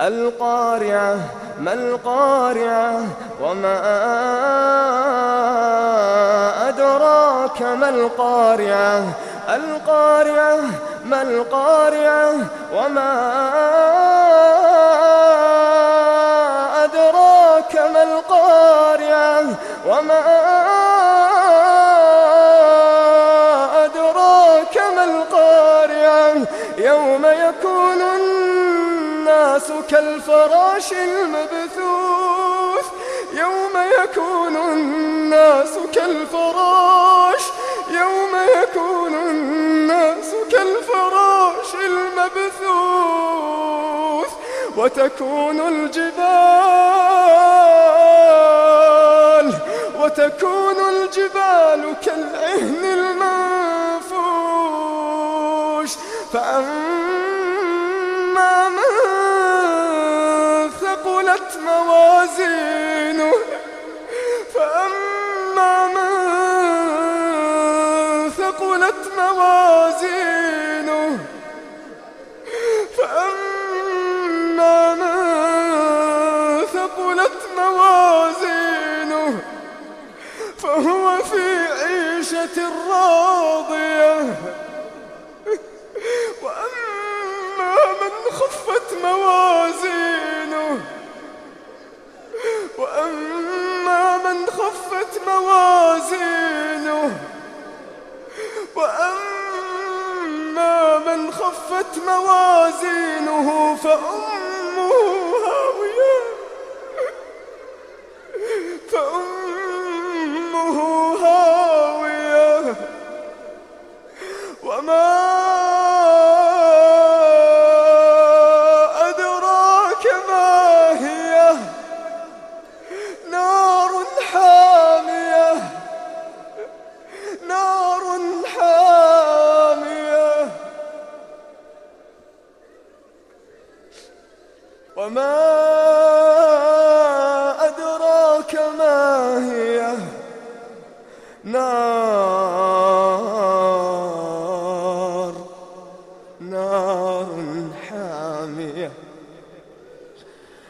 القارعة ما القارعة؟ وما أدراك ما القارعة؟ القارعة ما القارعة؟ وما أدراك ما القارعة؟ وما أدراك ما القارعة؟ يوم يكون كالفراش المبثوث يوم يكون الناس كالفراش يوم يكون الناس كالفراش المبثوث وتكون الجبال وتكون الجبال كالعهن المنفوش فأما من ثقلت موازينه. فأما من ثقلت موازينه فأما من ثقلت موازينه فهو في عيشة راضية. خفت موازينه. وأما من خفت موازينه فأمه هاوية. فأمه وما أدراك ما هي نار نار حامية